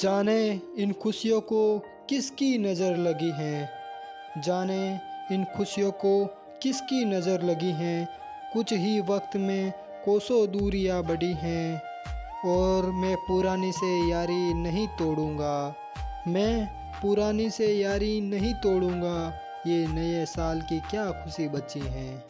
जाने इन खुशियों को किसकी नज़र लगी है? जाने इन खुशियों को किसकी नज़र लगी हैं? कुछ ही वक्त में कोसों दूरियाँ बढ़ी हैं। और मैं पुरानी से यारी नहीं तोड़ूँगा। मैं पुरानी से यारी नहीं तोड़ूँगा। ये नए साल की क्या खुशी बची हैं?